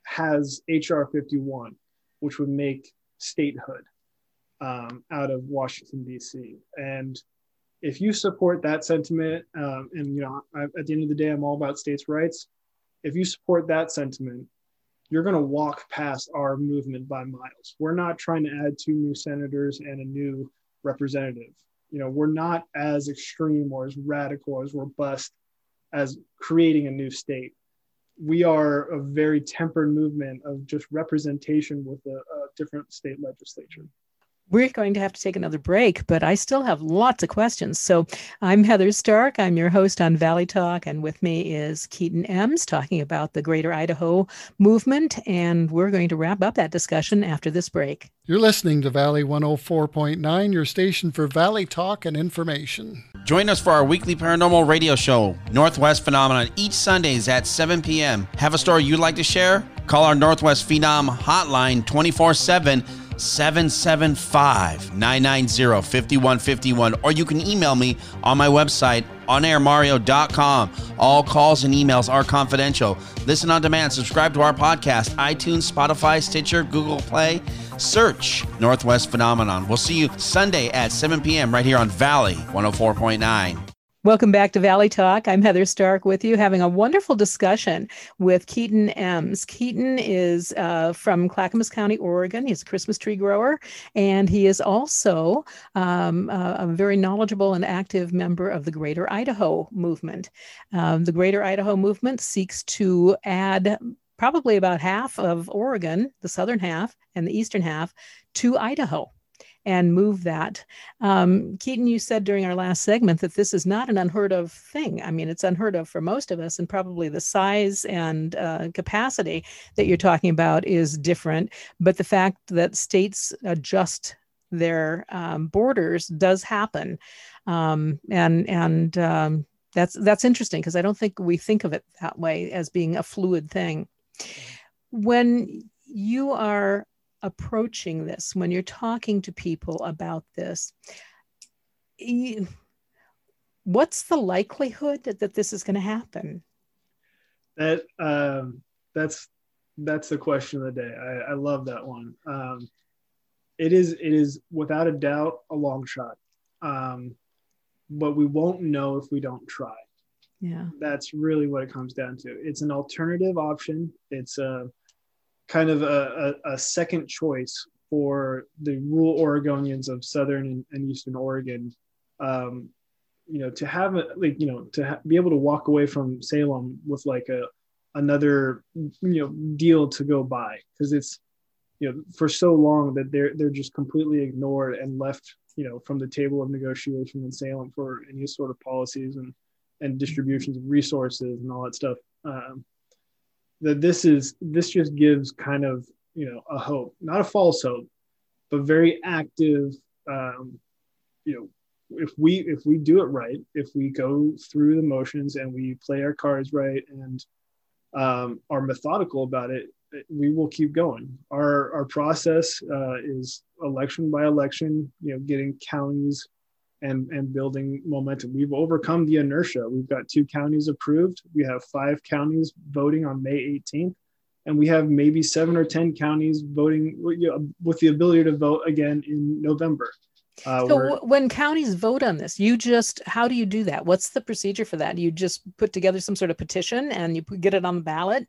has hr 51 which would make statehood um, out of washington d.c and if you support that sentiment um, and you know I, at the end of the day i'm all about states rights if you support that sentiment, you're going to walk past our movement by miles. We're not trying to add two new senators and a new representative. You know, we're not as extreme or as radical or as robust as creating a new state. We are a very tempered movement of just representation with a, a different state legislature. We're going to have to take another break, but I still have lots of questions. So I'm Heather Stark. I'm your host on Valley Talk, and with me is Keaton Ems talking about the Greater Idaho movement. And we're going to wrap up that discussion after this break. You're listening to Valley 104.9, your station for Valley Talk and information. Join us for our weekly paranormal radio show, Northwest Phenomenon, each Sundays at 7 p.m. Have a story you'd like to share? Call our Northwest Phenom hotline 24 7 775 990 5151, or you can email me on my website, onairmario.com. All calls and emails are confidential. Listen on demand, subscribe to our podcast, iTunes, Spotify, Stitcher, Google Play. Search Northwest Phenomenon. We'll see you Sunday at 7 p.m. right here on Valley 104.9. Welcome back to Valley Talk. I'm Heather Stark with you, having a wonderful discussion with Keaton Ems. Keaton is uh, from Clackamas County, Oregon. He's a Christmas tree grower, and he is also um, a, a, very knowledgeable and active member of the Greater Idaho Movement. Um, the Greater Idaho Movement seeks to add probably about half of Oregon, the southern half, and the eastern half, to Idaho and move that. Um, Keaton, you said during our last segment that this is not an unheard of thing. I mean, it's unheard of for most of us, and probably the size and uh, capacity that you're talking about is different. But the fact that states adjust their um, borders does happen, um, and and um, that's that's interesting because I don't think we think of it that way as being a fluid thing. When you are approaching this, when you're talking to people about this, you, what's the likelihood that, that this is going to happen? That um, that's that's the question of the day. I, I love that one. Um, it is it is without a doubt a long shot, um, but we won't know if we don't try. Yeah, that's really what it comes down to. It's an alternative option. It's a kind of a, a, a second choice for the rural Oregonians of southern and, and eastern Oregon. Um, you know, to have it like you know to ha- be able to walk away from Salem with like a another you know deal to go by because it's you know for so long that they're they're just completely ignored and left you know from the table of negotiation in Salem for any sort of policies and and distributions of resources and all that stuff. Um, that this is this just gives kind of you know a hope not a false hope but very active. Um, you know, if we if we do it right, if we go through the motions and we play our cards right and um, are methodical about it, we will keep going. Our our process uh, is election by election. You know, getting counties and and building momentum. We've overcome the inertia. We've got two counties approved. We have five counties voting on May 18th, and we have maybe seven or ten counties voting with the ability to vote again in November. Uh, so when counties vote on this, you just how do you do that? What's the procedure for that? You just put together some sort of petition and you get it on the ballot.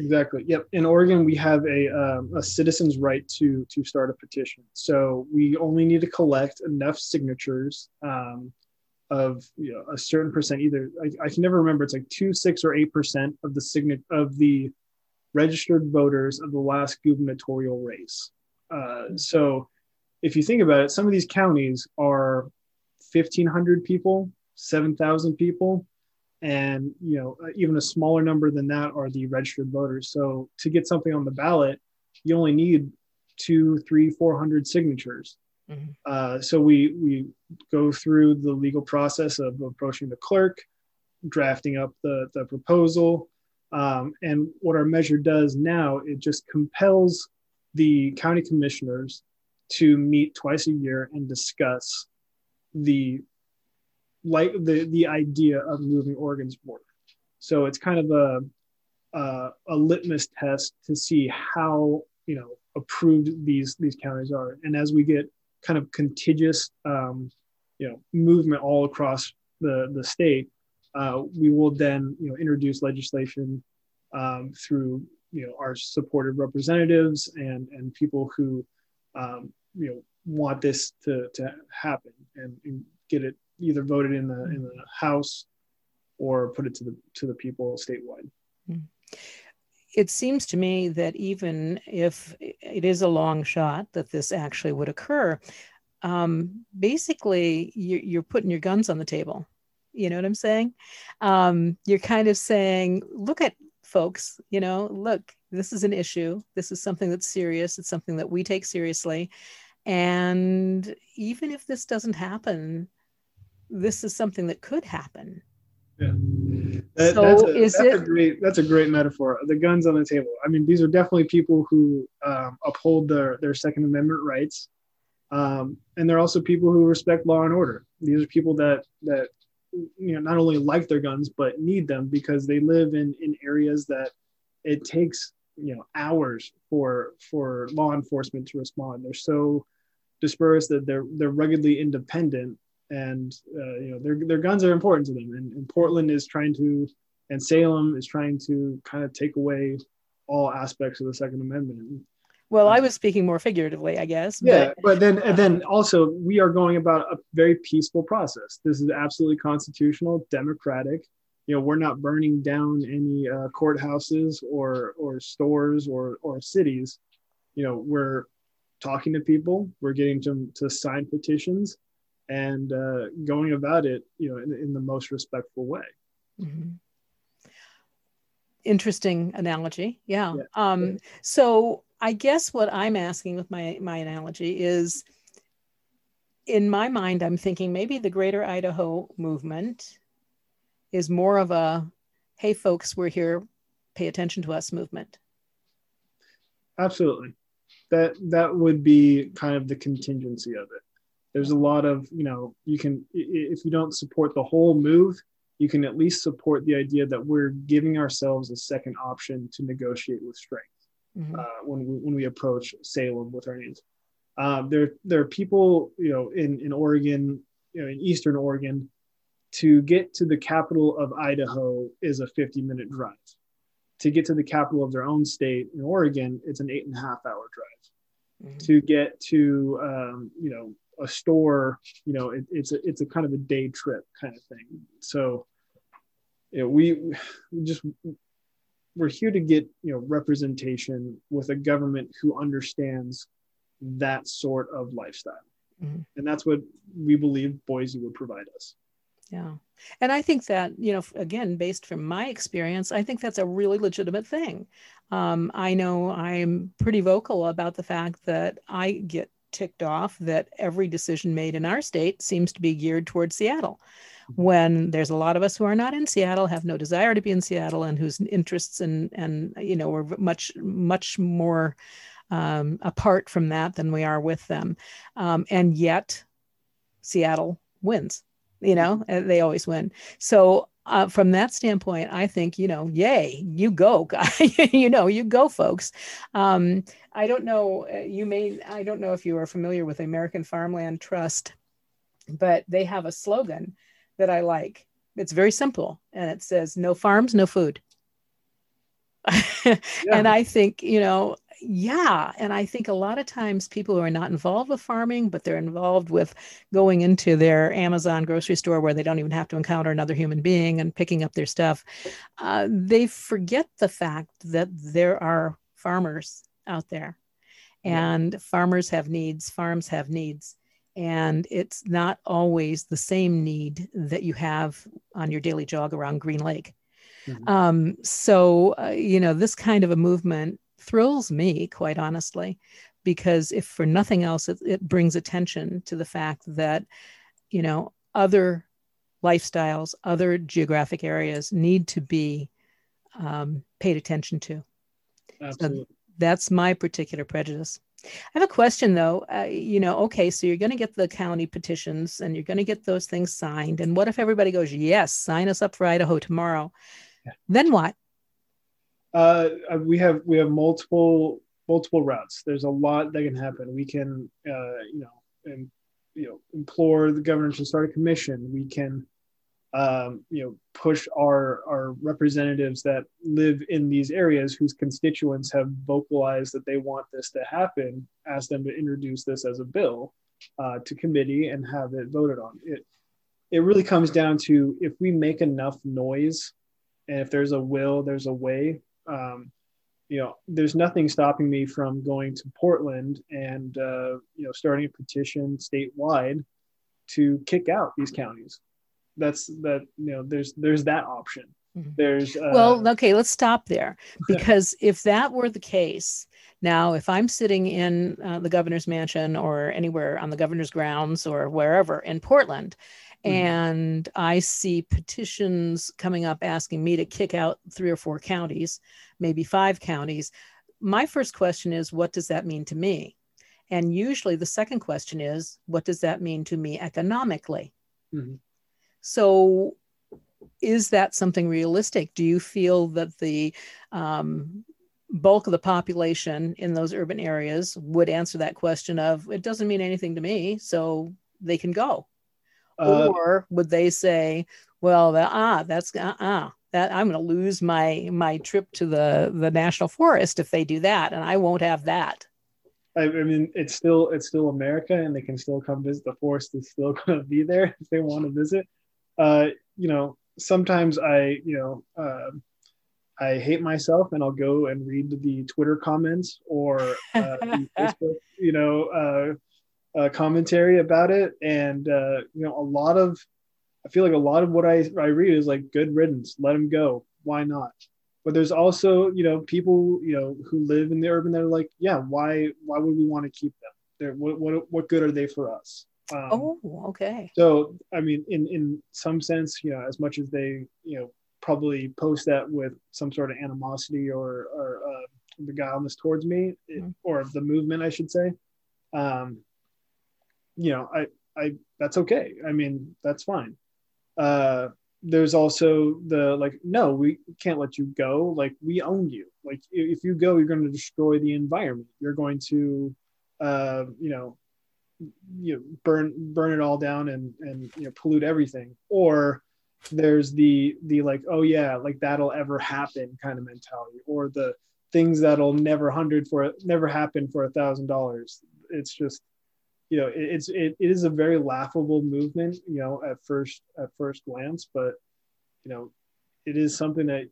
Exactly. Yep. In Oregon, we have a um, a citizen's right to to start a petition. So we only need to collect enough signatures um, of you know a certain percent. Either I, I can never remember. It's like two, six, or eight percent of the sign of the registered voters of the last gubernatorial race. Uh, so if you think about it, some of these counties are 1,500 people, 7,000 people, and you know even a smaller number than that are the registered voters. So to get something on the ballot, you only need two, three, four hundred signatures. Mm-hmm. Uh, so we we go through the legal process of approaching the clerk, drafting up the the proposal, um, and what our measure does now it just compels the county commissioners to meet twice a year and discuss the like the the idea of moving Oregon's border. So it's kind of a a, a litmus test to see how you know approved these these counties are. And as we get kind of contiguous um, you know movement all across the the state, uh, we will then you know introduce legislation um, through you know our supported representatives and and people who um, you know want this to to happen and, and get it either voted in the in the House or put it to the to the people statewide. Hmm. It seems to me that even if it is a long shot that this actually would occur, um, basically you're, you're, putting your guns on the table. You know what I'm saying? Um, you're kind of saying, look at folks, you know, look, this is an issue. This is something that's serious. It's something that we take seriously. And even if this doesn't happen, this is something that could happen. Yeah. That, so that's, a, is that's it, a great that's a great metaphor. The guns on the table. I mean, these are definitely people who um, uphold their their Second Amendment rights, um, and they're also people who respect law and order. These are people that that you know not only like their guns but need them because they live in in areas that it takes you know hours for for law enforcement to respond. They're so dispersed that they're they're ruggedly independent and uh, you know their their guns are important to them. And, and, Portland is trying to, and Salem is trying to kind of take away all aspects of the Second Amendment. Well, I was speaking more figuratively, I guess. Yeah, but, but then and then also we are going about a very peaceful process. This is absolutely constitutional, democratic. You know, we're not burning down any uh, courthouses or or stores or or cities. You know, we're talking to people. We're getting them to sign petitions and uh, going about it, you know, in, in the most respectful way. Mm-hmm. Interesting analogy. Yeah. yeah. Um, so I guess what I'm asking with my my analogy is, in my mind, I'm thinking maybe the Greater Idaho movement is more of a, "Hey, folks, we're here. Pay attention to us" movement. Absolutely, that that would be kind of the contingency of it there's a lot of you know you can if you don't support the whole move you can at least support the idea that we're giving ourselves a second option to negotiate with strength mm-hmm. uh, when we when we approach Salem with our needs. Um, there there are people you know in in Oregon you know in Eastern Oregon to get to the capital of Idaho is a 50 minute drive. To get to the capital of their own state in Oregon, it's an eight and a half hour drive. Mm-hmm. To get to um, you know a store, you know, it, it's a it's a kind of a day trip kind of thing. So, you know, we, we just we're here to get you know representation with a government who understands that sort of lifestyle, mm-hmm. and that's what we believe Boise would provide us. Yeah. And I think that, you know, again, based from my experience, I think that's a really legitimate thing. Um, I know I'm pretty vocal about the fact that I get ticked off that every decision made in our state seems to be geared towards Seattle. When there's a lot of us who are not in Seattle, have no desire to be in Seattle, and whose interests and and you know are much much more um, apart from that than we are with them, um, and yet Seattle wins. You know, they always win. So uh, from that standpoint, I think, you know, yay, you go, you know, you go, folks. Um, I don't know, uh, you may, I don't know if you are familiar with American Farmland Trust, but they have a slogan that I like. It's very simple and it says, no farms, no food. yeah. And I think, you know, yeah. And I think a lot of times people who are not involved with farming, but they're involved with going into their Amazon grocery store where they don't even have to encounter another human being and picking up their stuff, uh, they forget the fact that there are farmers out there and yeah. farmers have needs, farms have needs. And it's not always the same need that you have on your daily jog around Green Lake. Mm-hmm. Um, so, uh, you know, this kind of a movement thrills me, quite honestly, because if for nothing else, it, it brings attention to the fact that, you know, other lifestyles, other geographic areas need to be um, paid attention to. Absolutely. So that's my particular prejudice. I have a question though. Uh, you know, okay, so you're going to get the county petitions and you're going to get those things signed. And what if everybody goes, yes, sign us up for Idaho tomorrow? Yeah. Then what? Uh, uh, we have we have multiple multiple routes. There's a lot that can happen. We can, uh, you know, and you know, implore the governor to start a commission. We can, um, you know, push our our representatives that live in these areas whose constituents have vocalized that they want this to happen. Ask them to introduce this as a bill uh, to committee and have it voted on. It it really comes down to if we make enough noise and if there's a will, there's a way um, you know, there's nothing stopping me from going to Portland and uh, you know starting a petition statewide to kick out these counties. That's that you know there's there's that option. Mm-hmm. There's uh, well, okay, let's stop there because if that were the case, now if I'm sitting in uh, the governor's mansion or anywhere on the governor's grounds or wherever in Portland, Mm-hmm. And I see petitions coming up asking me to kick out three or four counties, maybe five counties. My first question is, what does that mean to me? And usually the second question is, what does that mean to me economically? Mm-hmm. So, is that something realistic? Do you feel that the um, bulk of the population in those urban areas would answer that question of, it doesn't mean anything to me, so they can go? Uh, or would they say, well, the, ah, that's uh, uh that I'm going to lose my my trip to the the national forest if they do that, and I won't have that. I, I mean, it's still it's still America, and they can still come visit. The forest is still going to be there if they want to visit. Uh, you know, sometimes I, you know, uh, I hate myself, and I'll go and read the Twitter comments or uh, Facebook, you know, uh, commentary about it, and uh, you know, a lot of I feel like a lot of what I I read is like good riddance, let them go, why not? But there's also you know people you know who live in the urban that are like, yeah, why why would we want to keep them? They're, what what what good are they for us? Um, oh, okay. So I mean, in in some sense, you know, as much as they you know probably post that with some sort of animosity or or uh, beguileness towards me, mm-hmm. or the movement, I should say. Um, you know, I, I, that's okay. I mean, that's fine. Uh, there's also the like, no, we can't let you go. Like, we own you. Like, if you go, you're going to destroy the environment. You're going to, uh, you know, you know, burn burn it all down and and you know pollute everything. Or there's the the like, oh yeah, like that'll ever happen kind of mentality, or the things that'll never hundred for never happen for a thousand dollars. It's just you know, it, it's it, it is a very laughable movement, you know, at first at first glance, but you know, it is something that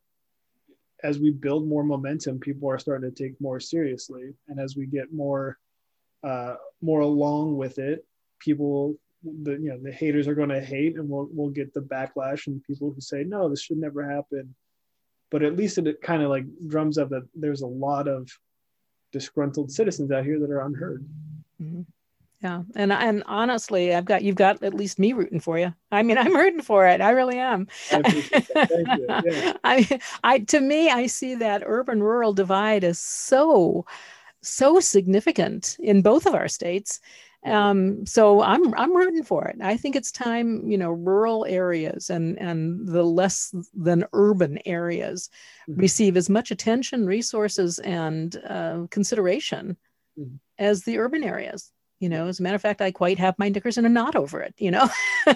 as we build more momentum, people are starting to take more seriously, and as we get more uh, more along with it, people the you know the haters are going to hate, and we'll we'll get the backlash and people who say no, this should never happen. But at least it, it kind of like drums up that there's a lot of disgruntled citizens out here that are unheard. Mm-hmm. Yeah and and honestly i've got you've got at least me rooting for you. I mean i'm rooting for it i really am. I, yeah. I i to me i see that urban rural divide as so so significant in both of our states. Um, so i'm i'm rooting for it. I think it's time you know rural areas and and the less than urban areas mm-hmm. receive as much attention resources and uh, consideration mm-hmm. as the urban areas you know as a matter of fact i quite have my knickers in a knot over it you know?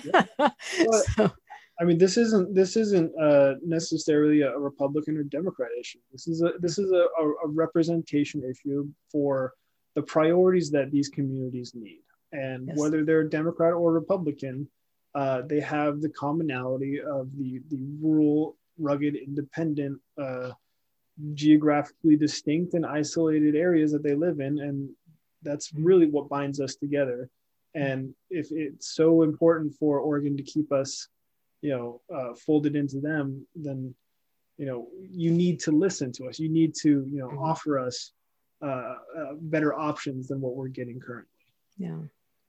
Yeah. well, so, i mean this isn't this isn't uh, necessarily a republican or democrat issue. This is a this is a, a representation issue for the priorities that these communities need. And yes. whether they're democrat or republican uh, they have the commonality of the the rural rugged independent uh, geographically distinct and isolated areas that they live in. And that's really what binds us together. And if it's so important for Oregon to keep us, you know, uh, folded into them, then, you know, you need to listen to us. You need to, you know, mm-hmm. offer us uh, uh, better options than what we're getting currently. Yeah.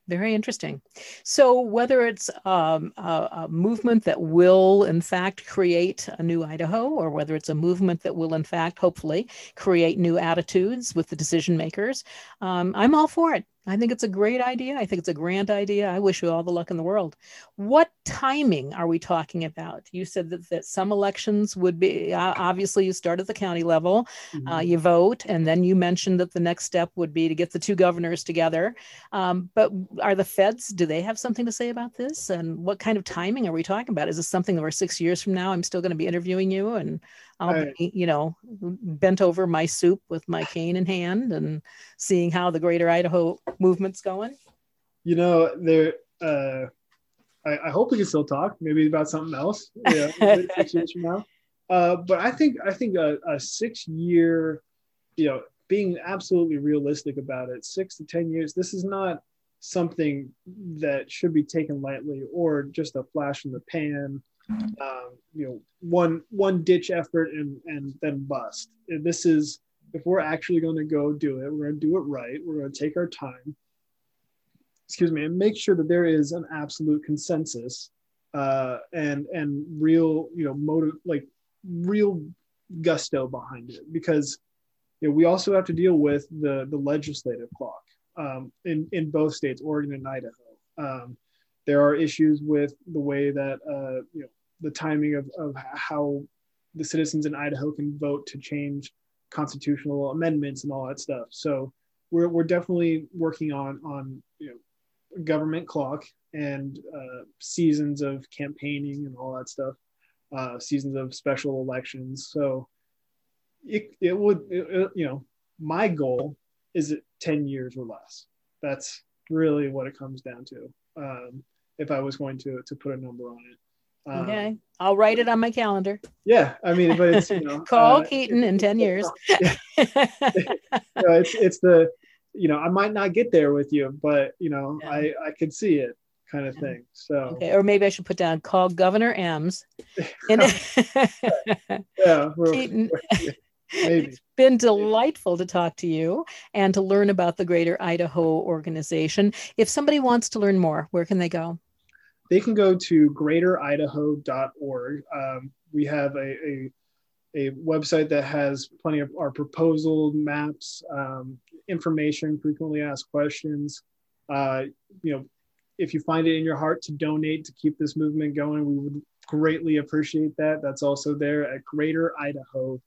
Very interesting. So, whether it's um, a, a, movement that will, in fact, create a new Idaho, or whether it's a movement that will, in fact, hopefully create new attitudes with the decision makers, um, I'm all for it. I think it's a great idea. I think it's a grand idea. I wish you all the luck in the world. What timing are we talking about? You said that, that some elections would be uh, obviously you start at the county level, uh, mm-hmm. uh, you vote, and then you mentioned that the next step would be to get the two governors together. Um, but are the feds, do they have something to say about this? And what kind of timing are we talking about? Is this something where six years from now I'm still going to be interviewing you and I'll be, you know, bent over my soup with my cane in hand and seeing how the greater Idaho movement's going? You know, there, uh, I, I, hope we can still talk maybe about something else. Yeah, six years from now. Uh, but I think, I think a, a six year, you know, being absolutely realistic about it, six to 10 years, this is not something that should be taken lightly or just a flash in the pan um, you know one one ditch effort and and then bust. And this is if we're actually going to go do it, we're going to do it right. We're going to take our time. Excuse me, and make sure that there is an absolute consensus uh, and and real you know motive like real gusto behind it because you know, we also have to deal with the the legislative clock um, in in both states, Oregon and Idaho. Um, there are issues with the way that uh, you know the timing of, of how the citizens in Idaho can vote to change constitutional amendments and all that stuff. So we're, we're definitely working on on you know government clock and uh, seasons of campaigning and all that stuff, uh, seasons of special elections. So it, it would it, you know my goal is it 10 years or less. That's really what it comes down to. Um, if I was going to to put a number on it. Um, okay, I'll write it on my calendar. Yeah, I mean, but it's you know, call uh, Keaton in ten years. Yeah. it's it's the you know I might not get there with you, but you know yeah. I I can see it kind of thing. So okay, or maybe I should put down call Governor Ems. yeah, Keaton. Maybe. It's been delightful to talk to you and to learn about the Greater Idaho organization. If somebody wants to learn more, where can they go? They can go to greateridaho.org. Um, we have a, a, a, website that has plenty of our proposal maps, um, information, frequently asked questions. Uh, you know, if you find it in your heart to donate to keep this movement going, we would greatly appreciate that. That's also there at greateridaho.org.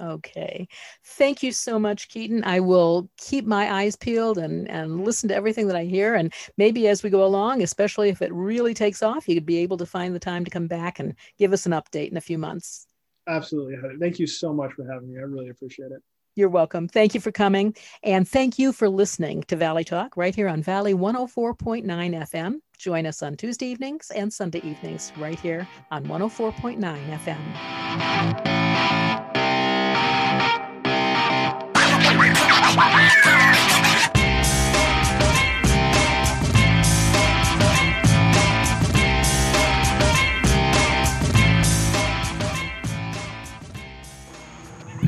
Okay. Thank you so much, Keaton. I will keep my eyes peeled and, and listen to everything that I hear. And maybe as we go along, especially if it really takes off, you'd be able to find the time to come back and give us an update in a few months. Absolutely. Thank you so much for having me. I really appreciate it. You're welcome. Thank you for coming. And thank you for listening to Valley Talk right here on Valley 104.9 FM. Join us on Tuesday evenings and Sunday evenings right here on 104.9 FM.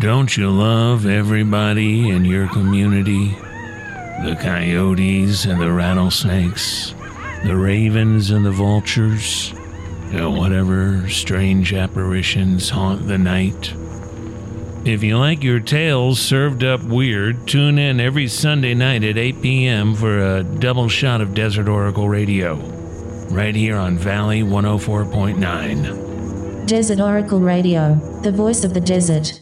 Don't you love everybody in your community? the coyotes and the rattlesnakes, the ravens and the vultures, and whatever strange apparitions haunt the night. If you like your tales served up weird, tune in every Sunday night at 8 p.m. for a double shot of Desert Oracle Radio, right here on Valley 104.9. Desert Oracle Radio, the voice of the desert.